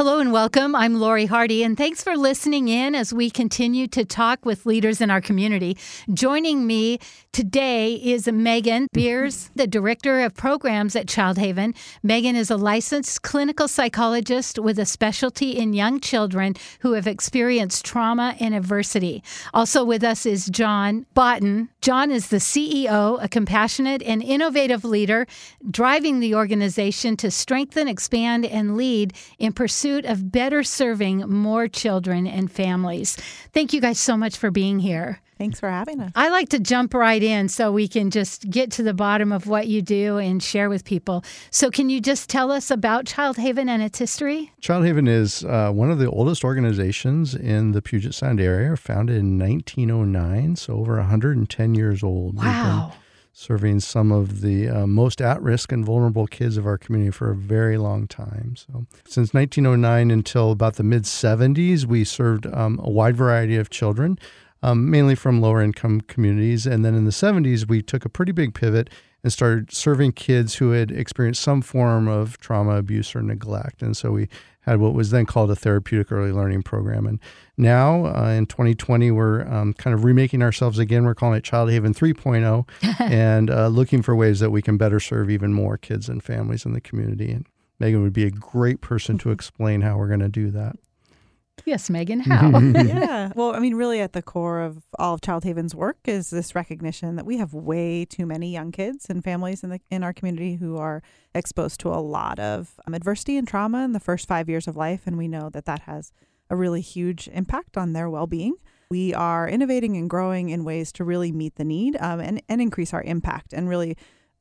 Hello and welcome. I'm Lori Hardy, and thanks for listening in as we continue to talk with leaders in our community. Joining me today is Megan Beers, mm-hmm. the Director of Programs at Child Haven. Megan is a licensed clinical psychologist with a specialty in young children who have experienced trauma and adversity. Also with us is Jon Botten. Jon is the CEO, a compassionate and innovative leader, driving the organization to strengthen, expand, and lead in pursuit pursuit of better serving more children and families. Thank you guys so much for being here. Thanks for having us. I like to jump right in so we can just get to the bottom of what you do and share with people. So, can you just tell us about Child Haven and its history? Child Haven is uh, one of the oldest organizations in the Puget Sound area, founded in 1909, so over 110 years old. Wow serving some of the uh, most at risk and vulnerable kids of our community for a very long time. So, since 1909 until about the mid 70s, we served um, a wide variety of children, um, mainly from lower income communities. And then in the 70s, we took a pretty big pivot and started serving kids who had experienced some form of trauma, abuse, or neglect. And so we had what was then called a therapeutic early learning program. And now uh, in 2020, we're um, kind of remaking ourselves again. We're calling it Child Haven 3.0 and uh, looking for ways that we can better serve even more kids and families in the community. And Megan would be a great person to explain how we're going to do that. Yes, Megan, how? yeah. Well, I mean, really at the core of all of Child Haven's work is this recognition that we have way too many young kids and families in the in our community who are exposed to a lot of um, adversity and trauma in the first 5 years of life and we know that that has a really huge impact on their well-being. We are innovating and growing in ways to really meet the need um, and, and increase our impact and really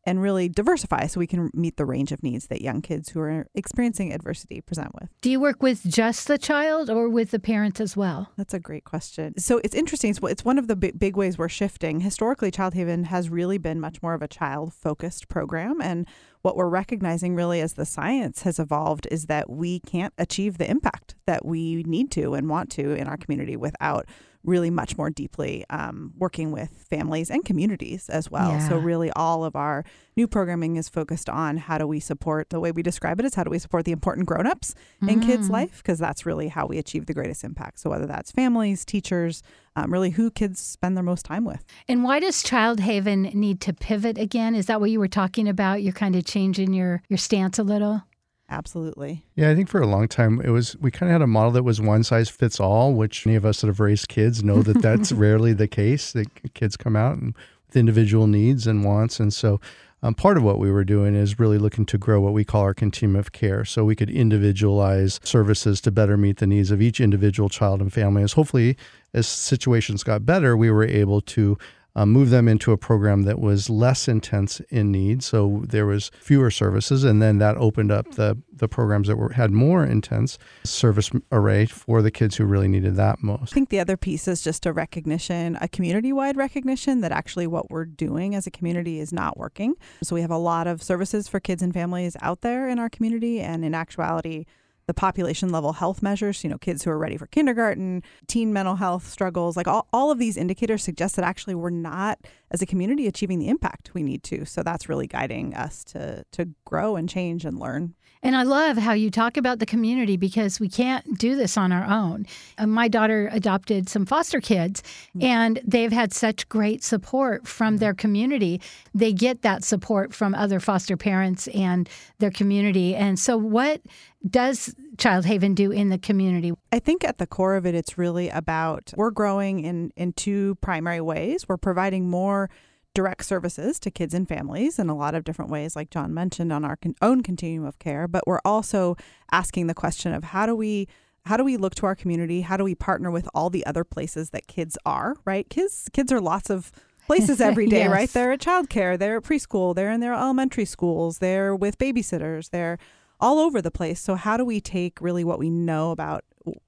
and really diversify so we can meet the range of needs that young kids who are experiencing adversity present with. Do you work with just the child or with the parents as well? That's a great question. So it's interesting. It's one of the big ways we're shifting. Historically, Child Haven has really been much more of a child focused program. And what we're recognizing really as the science has evolved is that we can't achieve the impact that we need to and want to in our community without really much more deeply um, working with families and communities as well. Yeah. So, really, all of our new programming is focused on how do we support the way we describe it is how do we support the important grown-ups mm. in kids' mm. life because that's really how we achieve the greatest impact. So, whether that's families, teachers, um, really who kids spend their most time with. And why does Child Haven need to pivot again? Is that what you were talking about? You're kind of changing your your stance a little. Absolutely. Yeah, I think for a long time it was we kind of had a model that was one size fits all, which many of us that have raised kids know that that's rarely the case. That kids come out and with individual needs and wants, and so um, part of what we were doing is really looking to grow what we call our continuum of care, so we could individualize services to better meet the needs of each individual child and family. As hopefully, as situations got better, we were able to uh, move them into a program that was less intense in need. So there was fewer services, and then that opened up the the programs that were had more intense service array for the kids who really needed that most. I think the other piece is just a recognition, a community wide recognition that actually what we're doing as a community is not working. So we have a lot of services for kids and families out there in our community, and in actuality the population level health measures, you know, kids who are ready for kindergarten, teen mental health struggles, like all, all of these indicators suggest that actually we're not as a community achieving the impact we need to. So that's really guiding us to to grow and change and learn. And I love how you talk about the community because we can't do this on our own. Uh, my daughter adopted some foster kids, mm. and they've had such great support from their community. They get that support from other foster parents and their community. And so, what does Child Haven do in the community? I think at the core of it, it's really about we're growing in, in two primary ways. We're providing more direct services to kids and families in a lot of different ways, like Jon mentioned, on our con- own continuum of care. But we're also asking the question of how do we how do we look to our community? How do we partner with all the other places that kids are? Right, kids kids are lots of places every day, yes. right? They're at childcare, they're at preschool, they're in their elementary schools, they're with babysitters, they're all over the place. So how do we take really what we know about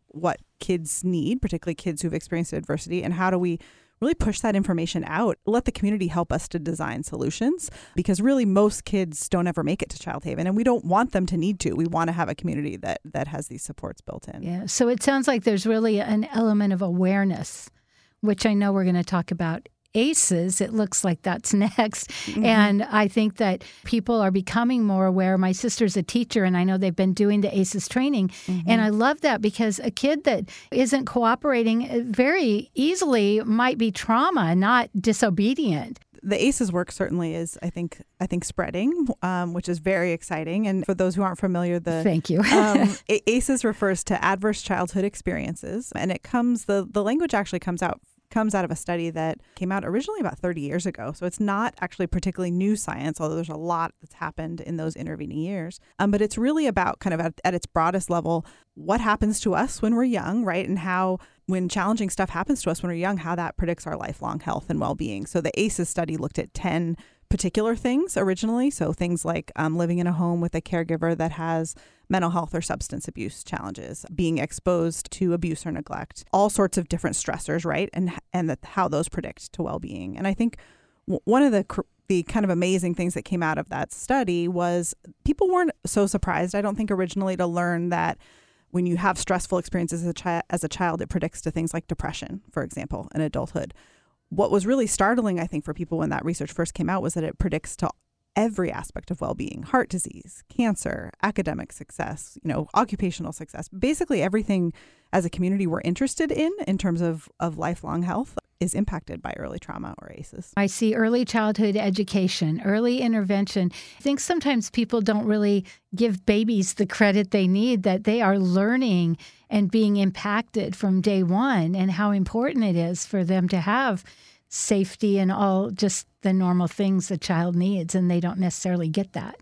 what kids need, particularly kids who've experienced adversity, and how do we really push that information out. Let the community help us to design solutions because really most kids don't ever make it to Child Haven and we don't want them to need to. We want to have a community that that has these supports built in. Yeah. So it sounds like there's really an element of awareness, which I know we're going to talk about ACEs, it looks like that's next. Mm-hmm. And I think that people are becoming more aware. My sister's a teacher, and I know they've been doing the ACEs training. Mm-hmm. And I love that because a kid that isn't cooperating uh, very easily might be trauma, not disobedient. the ACEs work certainly is, I think, I think spreading, um, which is very exciting. And for those who aren't familiar, the Thank you. um, ACEs refers to adverse childhood experiences, and it comes the the language actually comes out comes out of a study that came out originally about 30 years ago. So it's not actually particularly new science, although there's a lot that's happened in those intervening years. Um, but it's really about kind of at, at its broadest level what happens to us when we're young, right? And how when challenging stuff happens to us when we're young, how that predicts our lifelong health and well-being. So the ACEs study looked at 10 particular things originally. So things like um, living in a home with a caregiver that has mental health or substance abuse challenges, being exposed to abuse or neglect, all sorts of different stressors, right? And and that how those predict to well-being. And I think w- one of the cr- the kind of amazing things that came out of that study was people weren't so surprised. I don't think originally to learn that when you have stressful experiences as a, chi- as a child, it predicts to things like depression, for example, in adulthood. What was really startling, I think, for people when that research first came out was that it predicts to every aspect of well-being heart disease cancer academic success you know occupational success basically everything as a community we're interested in in terms of, of lifelong health is impacted by early trauma or ACEs I see early childhood education, early intervention. I think sometimes people don't really give babies the credit they need, that they are learning and being impacted from day one, and how important it is for them to have safety and all just the normal things a child needs, and they don't necessarily get that.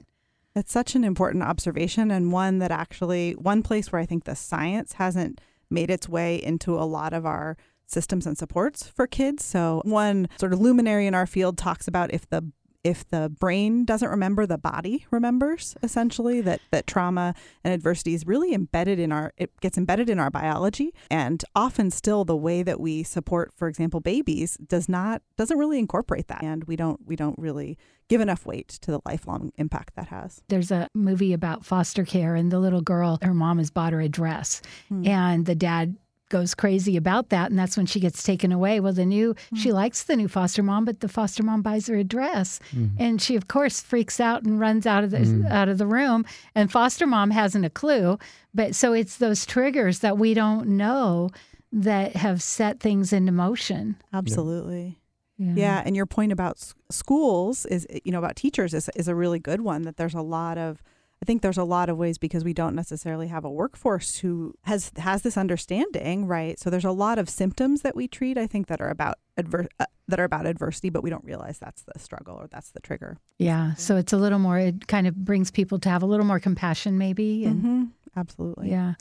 That's such an important observation, and one that actually, one place where I think the science hasn't made its way into a lot of our systems and supports for kids. So, one sort of luminary in our field talks about if the if the brain doesn't remember, the body remembers. Essentially, that that trauma and adversity is really embedded in our it gets embedded in our biology, and often still the way that we support, for example, babies does not doesn't really incorporate that, and we don't we don't really give enough weight to the lifelong impact that has. There's a movie about foster care, and the little girl, her mom has bought her a dress, hmm. and the dad goes crazy about that and that's when she gets taken away. Well the new she mm. likes the new foster mom but the foster mom buys her a dress. Mm-hmm. And she of course freaks out and runs out of the mm. out of the room. And foster mom hasn't a clue. But so it's those triggers that we don't know that have set things into motion. Absolutely. Yeah, and your point about s- schools is, you know, about teachers is, is a really good one. That there's a lot of, I think there's a lot of ways because we don't necessarily have a workforce who has has this understanding, right? So there's a lot of symptoms that we treat. I think that are about adver- uh, that are about adversity, but we don't realize that's the struggle or that's the trigger. yeah so it's a little more it kind of brings people to have a little more compassion maybe and hmm Absolutely. Yeah.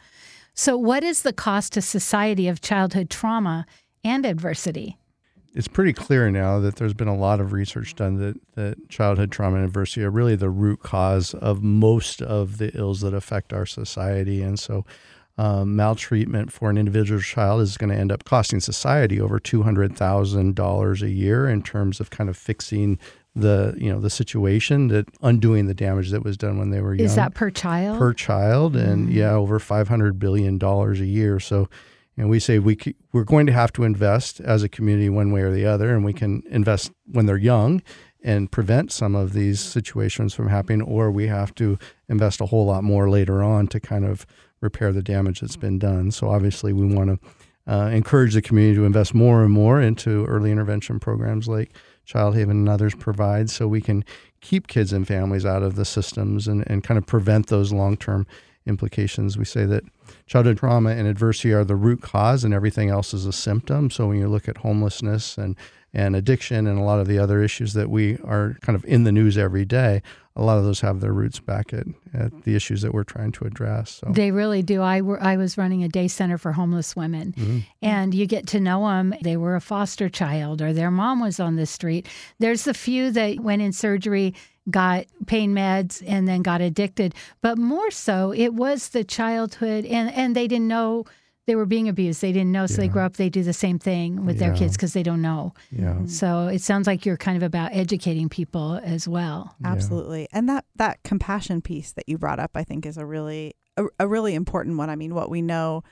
So, what is the cost to society of childhood trauma and adversity? It's pretty clear now that there's been a lot of research done that, that childhood trauma and adversity are really the root cause of most of the ills that affect our society. And so, um, maltreatment for an individual child is going to end up costing society over two hundred thousand dollars a year in terms of kind of fixing the you know the situation that undoing the damage that was done when they were young Is that per child? per child, and yeah, over five hundred billion dollars a year. So, and we say we we're going to have to invest as a community one way or the other, and we can invest when they're young and prevent some of these situations from happening, or we have to invest a whole lot more later on to kind of repair the damage that's been done. So, obviously, we want to uh, encourage the community to invest more and more into early intervention programs like Child Haven and others provide, so we can keep kids and families out of the systems and, and kind of prevent those long term implications. We say that childhood trauma and adversity are the root cause, and everything else is a symptom. So when you look at homelessness and and addiction and a lot of the other issues that we are kind of in the news every day, a lot of those have their roots back at, at the issues that we're trying to address. So They really do. I were, I was running a day center for homeless women, Mm-hmm. and you get to know them. They were a foster child, or their mom was on the street. There's the few that went in surgery, got pain meds, and then got addicted. But more so, it was the childhood, and and they didn't know they were being abused. They didn't know, so they grow up. They do the same thing with their kids because they don't know. yeah, So it sounds like you're kind of about educating people as well. Yeah. Absolutely. And that that compassion piece that you brought up I think is a really a, a really important one. I mean, what we know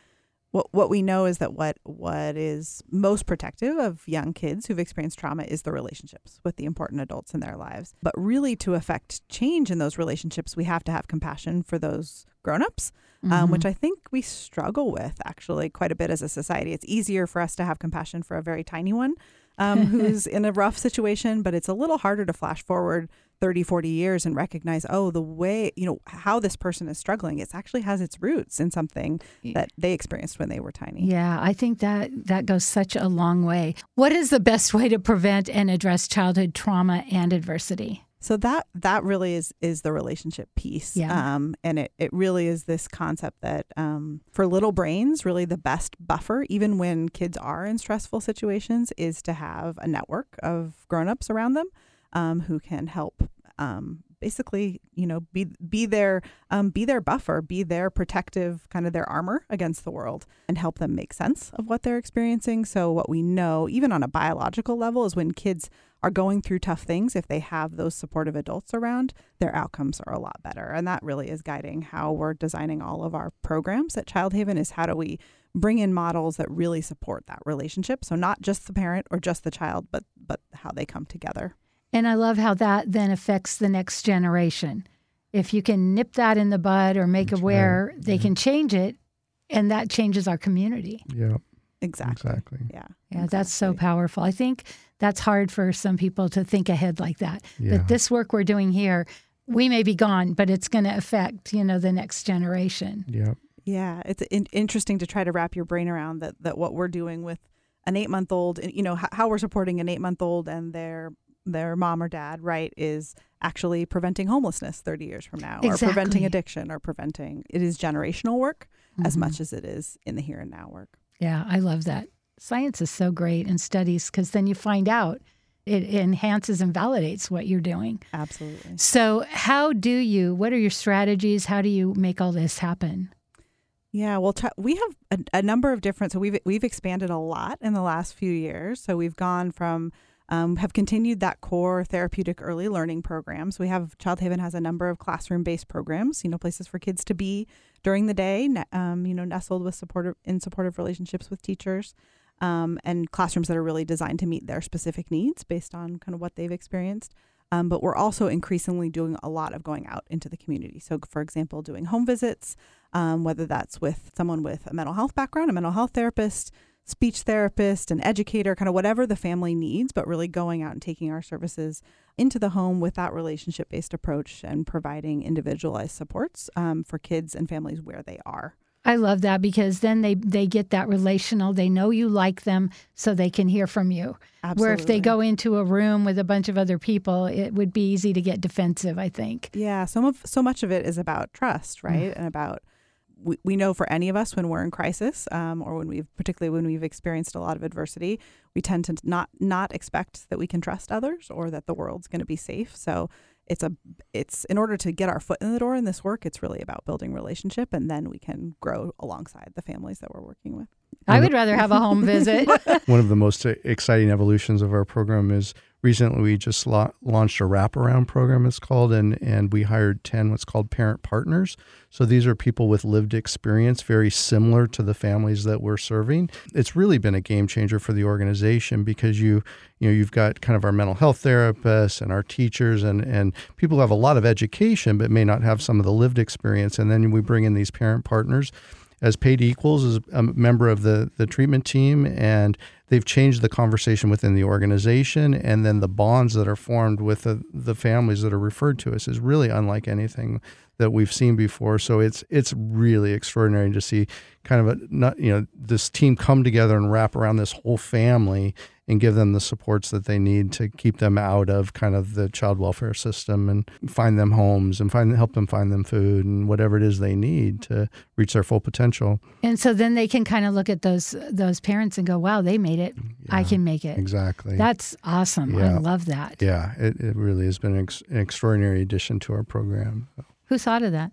what what we know is that what what is most protective of young kids who've experienced trauma is the relationships with the important adults in their lives. But really, to affect change in those relationships, we have to have compassion for those grown-ups, Mm-hmm. um, which I think we struggle with actually quite a bit as a society. It's easier for us to have compassion for a very tiny one um, who's in a rough situation, but it's a little harder to flash forward 30, 40 years and recognize, oh, the way, you know, how this person is struggling, it actually has its roots in something that they experienced when they were tiny. Yeah, I think that that goes such a long way. What is the best way to prevent and address childhood trauma and adversity? So that that really is is the relationship piece. Yeah. Um, and it, it really is this concept that um, for little brains, really the best buffer, even when kids are in stressful situations, is to have a network of grown-ups around them um, who can help um, basically, you know, be be their um, be their buffer, be their protective kind of their armor against the world, and help them make sense of what they're experiencing. So what we know, even on a biological level, is when kids are going through tough things, if they have those supportive adults around, their outcomes are a lot better. And that really is guiding how we're designing all of our programs at Child Haven is how do we bring in models that really support that relationship. So not just the parent or just the child, but but how they come together. And I love how that then affects the next generation. If you can nip that in the bud or make That's aware, right. they can change it, and that changes our community. Yeah, Exactly. exactly. Yeah. Yeah, that's so powerful. I think that's hard for some people to think ahead like that. Yeah. That this work we're doing here, we may be gone, but it's going to affect, you know, the next generation. Yeah. Yeah, it's in- interesting to try to wrap your brain around that that what we're doing with an eight month old, you know, h- how we're supporting an eight month old and their their mom or dad, right, is actually preventing homelessness 30 years from now or preventing addiction or preventing it is generational work as Mhm. much as it is in the here and now work. Yeah, I love that. Science is so great and studies because then you find out it enhances and validates what you're doing. Absolutely. So, how do you, what are your strategies? How do you make all this happen? Yeah, well, try, we have a, a number of different. So we've we've expanded a lot in the last few years. So we've gone from um, have continued that core therapeutic early learning programs. We have Child Haven has a number of classroom based programs. You know, places for kids to be during the day. Um, you know, nestled with supportive in supportive relationships with teachers. Um, and classrooms that are really designed to meet their specific needs based on kind of what they've experienced. Um, but we're also increasingly doing a lot of going out into the community. So, for example, doing home visits, um, whether that's with someone with a mental health background, a mental health therapist, speech therapist, an educator, kind of whatever the family needs, but really going out and taking our services into the home with that relationship based approach and providing individualized supports um, for kids and families where they are. I love that because then they, they get that relational. They know you like them, so they can hear from you. Absolutely. Where if they go into a room with a bunch of other people, it would be easy to get defensive, I think. Yeah, some of so much of it is about trust, right? And about we, we know for any of us when we're in crisis, um, or when we've particularly when we've experienced a lot of adversity, we tend to not not expect that we can trust others or that the world's going to be safe. So it's a it's in order to get our foot in the door in this work, it's really about building relationship, and then we can grow alongside the families that we're working with. I would rather have a home visit. One of the most exciting evolutions of our program is recently we just la- launched a wraparound program, it's called, and, and we hired 10 what's called parent partners. So these are people with lived experience, very similar to the families that we're serving. It's really been a game changer for the organization because you, you know, you've got kind of our mental health therapists and our teachers and, and people who have a lot of education but may not have some of the lived experience. And then we bring in these parent partners as paid equals as a member of the, the treatment team and they've changed the conversation within the organization and then the bonds that are formed with the, the families that are referred to us is really unlike anything that we've seen before. So it's it's really extraordinary to see kind of a not you know this team come together and wrap around this whole family and give them the supports that they need to keep them out of kind of the child welfare system and find them homes and find help them find them food and whatever it is they need to reach their full potential. and so then they can kind of look at those those parents and go, "Wow, they made it. I can make it." Exactly. That's awesome. I love that. yeah, it, it really has been an, ex- an extraordinary addition to our program. Who thought of that?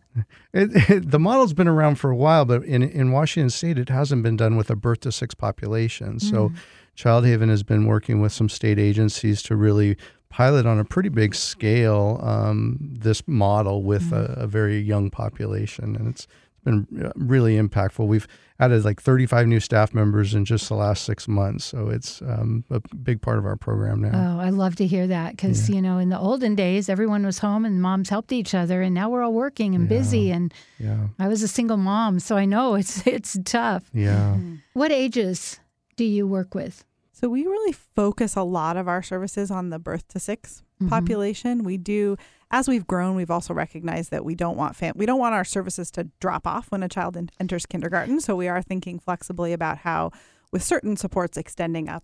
It, it, the model's been around for a while, but in, in Washington State, it hasn't been done with a birth to six population. So, Child Haven has been working with some state agencies to really pilot on a pretty big scale um, this model with a, a very young population, and it's been uh, really impactful. We've added like 35 new staff members in just the last six months, so it's um, a big part of our program now. Oh, I love to hear that because Yeah. you know in the olden days everyone was home and moms helped each other, and now we're all working and Yeah. busy. And Yeah, I was a single mom, so I know it's it's tough. yeah. What ages do you work with? So we really focus a lot of our services on the birth to 6 Mhm. population. We do as we've grown, we've also recognized that we don't want fam- we don't want our services to drop off when a child en- enters kindergarten. So we are thinking flexibly about how with certain supports extending up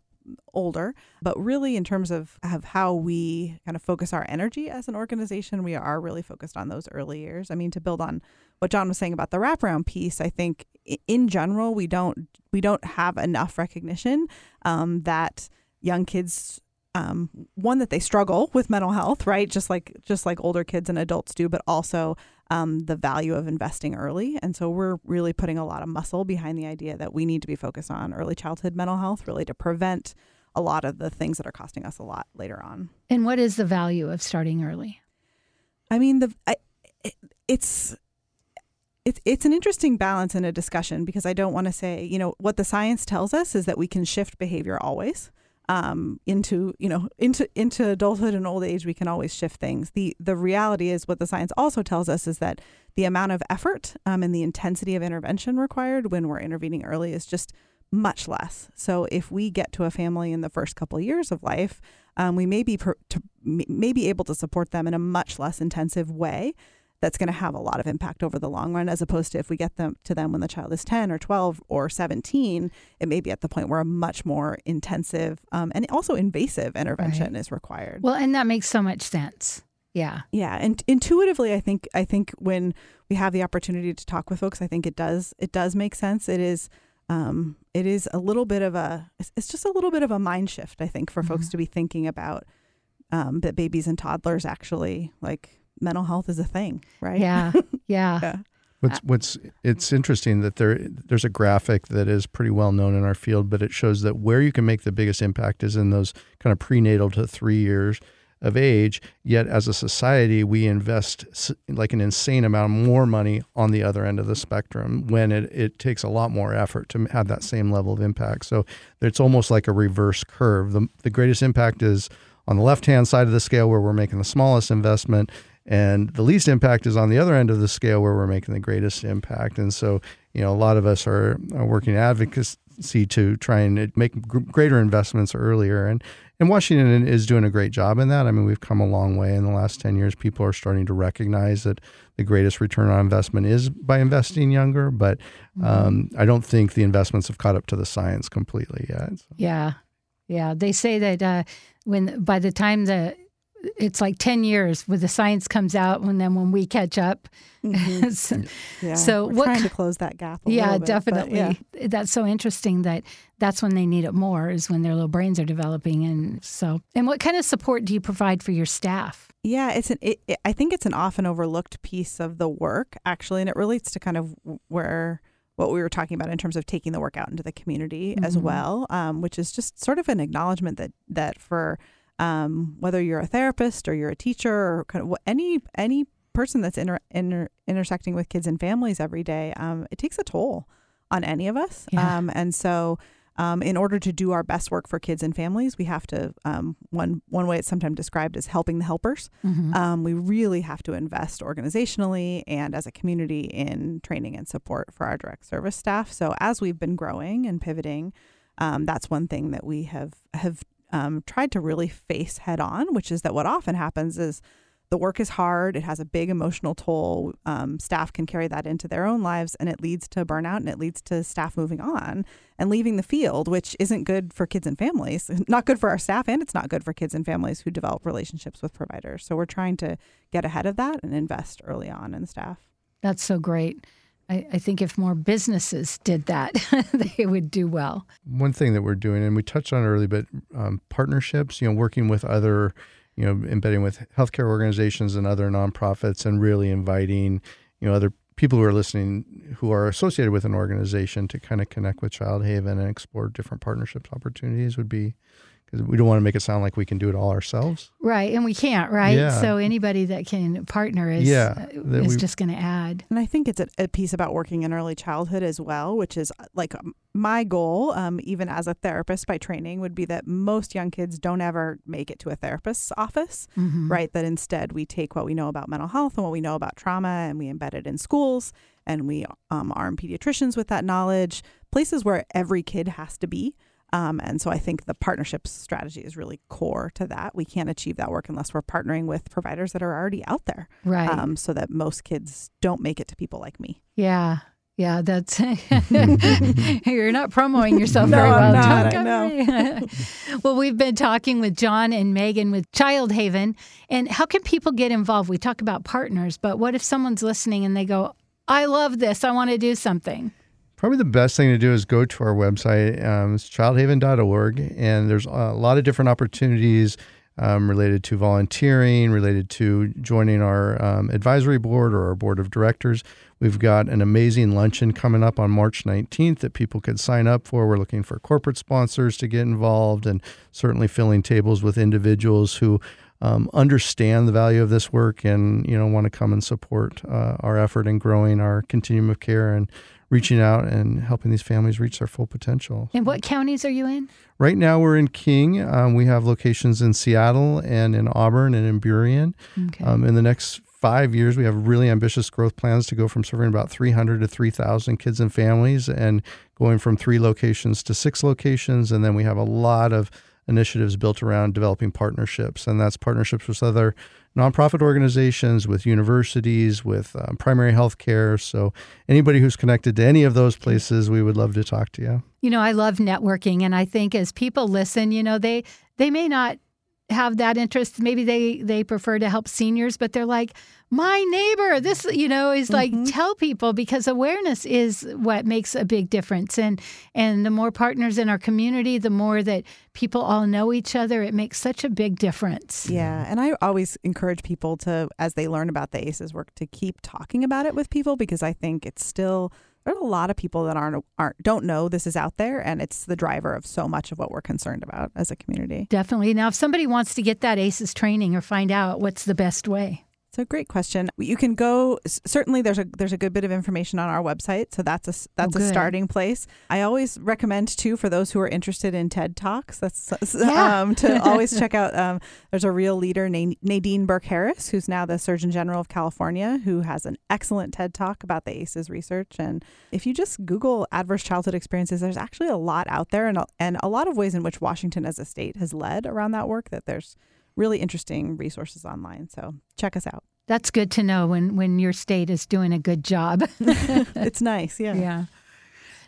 older, but really in terms of, of how we kind of focus our energy as an organization, we are really focused on those early years. I mean, to build on what Jon was saying about the wraparound piece, I think in general we don't we don't have enough recognition um, that young kids um, one that they struggle with mental health, right? Just like just like older kids and adults do, but also um, the value of investing early. And so we're really putting a lot of muscle behind the idea that we need to be focused on early childhood mental health, really to prevent a lot of the things that are costing us a lot later on. And what is the value of starting early? I mean, the I, it, it's it's it's an interesting balance in a discussion because I don't want to say, you know, what the science tells us is that we can shift behavior always um, into, you know, into into adulthood and old age. We can always shift things. the The reality is, what the science also tells us is that the amount of effort um, and the intensity of intervention required when we're intervening early is just much less. So if we get to a family in the first couple years of life, um, we may be per, to, may be able to support them in a much less intensive way. That's going to have a lot of impact over the long run, as opposed to if we get them to them when the child is ten or twelve or seventeen, it may be at the point where a much more intensive um, and also invasive intervention is required. Well, and that makes so much sense. Yeah. Yeah, and intuitively, I think I think when we have the opportunity to talk with folks, I think it does it does make sense. It is um, it is a little bit of a it's, just a little bit of a mind shift. I think for folks Mhm. to be thinking about um, that babies and toddlers actually like mental health is a thing, right? Yeah. Yeah. Yeah. What's what's it's interesting that there there's a graphic that is pretty well known in our field, but it shows that where you can make the biggest impact is in those kind of prenatal to three years of age. Yet as a society, we invest like an insane amount more money on the other end of the spectrum when it, it takes a lot more effort to have that same level of impact. So it's almost like a reverse curve. The, the greatest impact is on the left hand side of the scale where we're making the smallest investment and the least impact is on the other end of the scale where we're making the greatest impact. And so, you know, a lot of us are, are working advocacy to try and make greater investments earlier. And, and Washington is doing a great job in that. I mean, we've come a long way in the last 10 years. People are starting to recognize that the greatest return on investment is by investing younger. But um, I don't think the investments have caught up to the science completely yet. So. Yeah. Yeah. They say that uh, when by the time the it's like 10 years when the science comes out and then when we catch up. Mhm. So- Yeah. So We're what trying to close that gap. A yeah, little bit, definitely. yeah. That's so interesting that that's when they need it more is when their little brains are developing. And so, and what kind of support do you provide for your staff? Yeah, it's an. It, it, I think it's an often overlooked piece of the work, actually, and it relates to kind of where what we were talking about in terms of taking the work out into the community as Mhm. well, um, which is just sort of an acknowledgement that that for um, whether you're a therapist or you're a teacher or kind of any any person that's inter, inter, intersecting with kids and families every day, um, it takes a toll on any of us, Yeah. um, and so um, in order to do our best work for kids and families, we have to um, one one way it's sometimes described as helping the helpers. Mhm. Um, we really have to invest organizationally and as a community in training and support for our direct service staff. So as we've been growing and pivoting, um, that's one thing that we have have um, tried to really face head on, which is that what often happens is the work is hard. It has a big emotional toll. Um, staff can carry that into their own lives, and it leads to burnout and it leads to staff moving on and leaving the field, which isn't good for kids and families. Not good for our staff, and it's not good for kids and families who develop relationships with providers. So we're trying to get ahead of that and invest early on in staff. That's so great. I, I think if more businesses did that, they would do well. one thing that we're doing, and we touched on early, but um, partnerships, you know, working with other, you know, embedding with healthcare organizations and other nonprofits and really inviting, you know, other people who are listening who are associated with an organization to kind of connect with Child Haven and explore different partnerships opportunities would be because we don't want to make it sound like we can do it all ourselves. Right, and we can't, right? Yeah. So anybody that can partner is Yeah, uh, that is we- just going to add. And I think it's a, a piece about working in early childhood as well, which is uh, like um, my goal, um, even as a therapist by training, would be that most young kids don't ever make it to a therapist's office, Mhm. right? That instead we take what we know about mental health and what we know about trauma and we embed it in schools and we um, arm pediatricians with that knowledge, places where every kid has to be. Um, and so I think the partnerships strategy is really core to that. We can't achieve that work unless we're partnering with providers that are already out there Right. um, so that most kids don't make it to people like me. yeah. Yeah, that's you're not promoting yourself No, very well. I'm not, I go me. well, we've been talking with Jon and Megan with Child Haven, and how can people get involved? We talk about partners, but what if someone's listening and they go, "I love this. I want to do something." Probably the best thing to do is go to our website. Um, it's childhaven.org, and there's a lot of different opportunities um, related to volunteering, related to joining our um, advisory board or our board of directors. We've got an amazing luncheon coming up on March 19th that people could sign up for. We're looking for corporate sponsors to get involved and certainly filling tables with individuals who um, understand the value of this work and you know want to come and support uh, our effort in growing our continuum of care and reaching out and helping these families reach their full potential. And what counties are you in? Right now, we're in King. Um, we have locations in Seattle and in Auburn and in Burien. Okay. Um, in the next five years, we have really ambitious growth plans to go from serving about 300 to 3,000 kids and families and going from three locations to six locations. And then we have a lot of initiatives built around developing partnerships, and that's partnerships with other nonprofit organizations, with universities, with um, primary health care. So, anybody who's connected to any of those places, we would love to talk to you. You know, I love networking, and I think as people listen, you know, they they may not have that interest. Maybe they they prefer to help seniors, but they're like, my neighbor. This, you know, is like mm-hmm. tell people because awareness is what makes a big difference. And and the more partners in our community, the more that people all know each other, it makes such a big difference. Yeah, and I always encourage people to, as they learn about the ACEs work, to keep talking about it with people because I think it's still there's a lot of people that aren't aren't don't know this is out there, and it's the driver of so much of what we're concerned about as a community. Definitely. Now, if somebody wants to get that ACEs training or find out what's the best way. A great question. You can go. Certainly, there's a there's a good bit of information on our website, so that's a that's a starting place. I always recommend too for those who are interested in TED talks. That's Yeah. um, to always check out. Um, there's a real leader, Na- Nadine Burke Harris, who's now the Surgeon General of California, who has an excellent TED talk about the ACEs research. And if you just Google adverse childhood experiences, there's actually a lot out there, and a, and a lot of ways in which Washington as a state has led around that work. That there's really interesting resources online. So check us out. That's good to know when when your state is doing a good job. it's nice, yeah. yeah.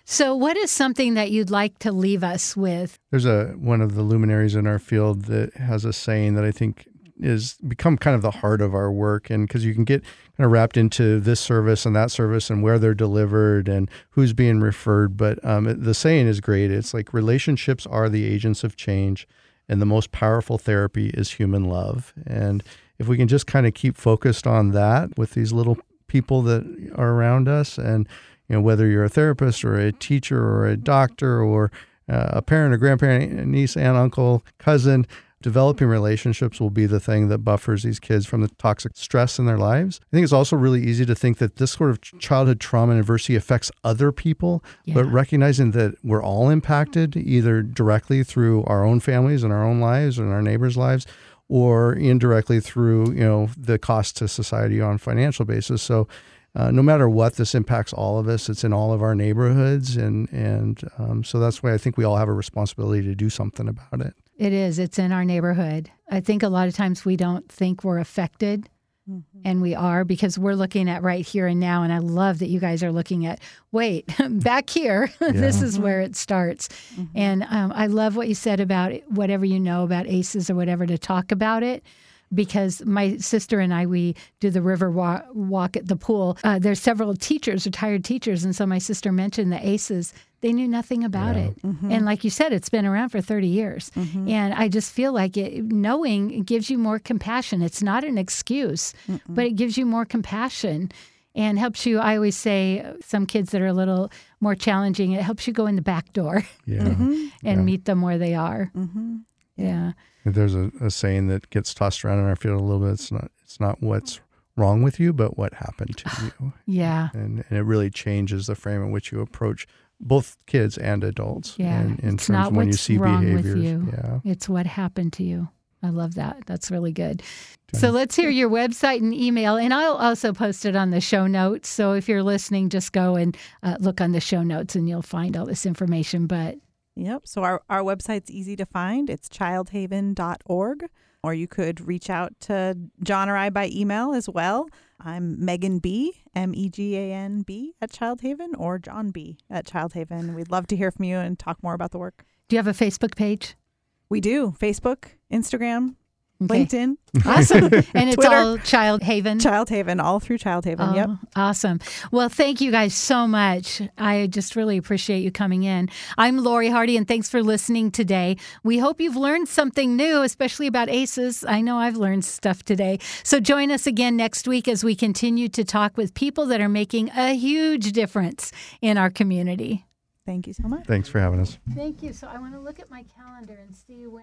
So, what is something that you'd like to leave us with? There's a one of the luminaries in our field that has a saying that I think is become kind of the heart of our work and because you can get kind of wrapped into this service and that service and where they're delivered and who's being referred but um, it- the saying is great it's like relationships are the agents of change and the most powerful therapy is human love and if we can just kind of keep focused on that with these little people that are around us and you know whether you're a therapist or a teacher or a doctor or uh, a parent, a grandparent, niece, aunt, uncle, cousin. Developing relationships will be the thing that buffers these kids from the toxic stress in their lives. I think it's also really easy to think that this sort of childhood trauma and adversity affects other people, but recognizing that we're all impacted either directly through our own families and our own lives and our neighbors' lives, or indirectly through you know the cost to society on financial basis. So uh, no matter what, this impacts all of us. It's in all of our neighborhoods, and and um, so that's why I think we all have a responsibility to do something about it. It is, it's in our neighborhood. I think a lot of times we don't think we're affected, and we are because we're looking at right here and now. And I love that you guys are looking at, wait, back here, this is where it starts. And um, I love what you said about whatever you know about ACEs or whatever to talk about it. Because my sister and I, we do the river walk, walk at the pool. Uh, there's several teachers, retired teachers, and so my sister mentioned the ACEs. They knew nothing about Yeah. it, and like you said, it's been around for 30 years. And I just feel like it, knowing gives you more compassion. It's not an excuse, but it gives you more compassion and helps you. I always say, uh, some kids that are a little more challenging, it helps you go in the back door Yeah. and Yeah. meet them where they are. Mm-hmm. Yeah. There's a, a saying that gets tossed around in our field a little bit. It's not it's not what's wrong with you, but what happened to you. Yeah. And, and it really changes the frame in which you approach both kids and adults. Yeah. In, in it's terms not of when you what's see wrong behaviors. with you. Yeah. It's what happened to you. I love that. That's really good. So let's hear your website and email, and I'll also post it on the show notes. So if you're listening, just go and uh, look on the show notes, and you'll find all this information. But Yep. So our, our website's easy to find. It's childhaven.org. Or you could reach out to Jon or I by email as well. I'm Megan B, M E G A N B at Childhaven, or Jon B at Childhaven. We'd love to hear from you and talk more about the work. do you have a Facebook page? We do Facebook, Instagram, Okay. LinkedIn, Awesome. And it's all Child Haven. Childhaven, all through Childhaven. Yep. Oh, Awesome. Well, thank you guys so much. I just really appreciate you coming in. I'm Lori Hardy, and thanks for listening today. We hope you've learned something new, especially about ACEs. I know I've learned stuff today. So join us again next week as we continue to talk with people that are making a huge difference in our community. Thank you so much. Thanks for having us. Thank you. So I want to look at my calendar and see when.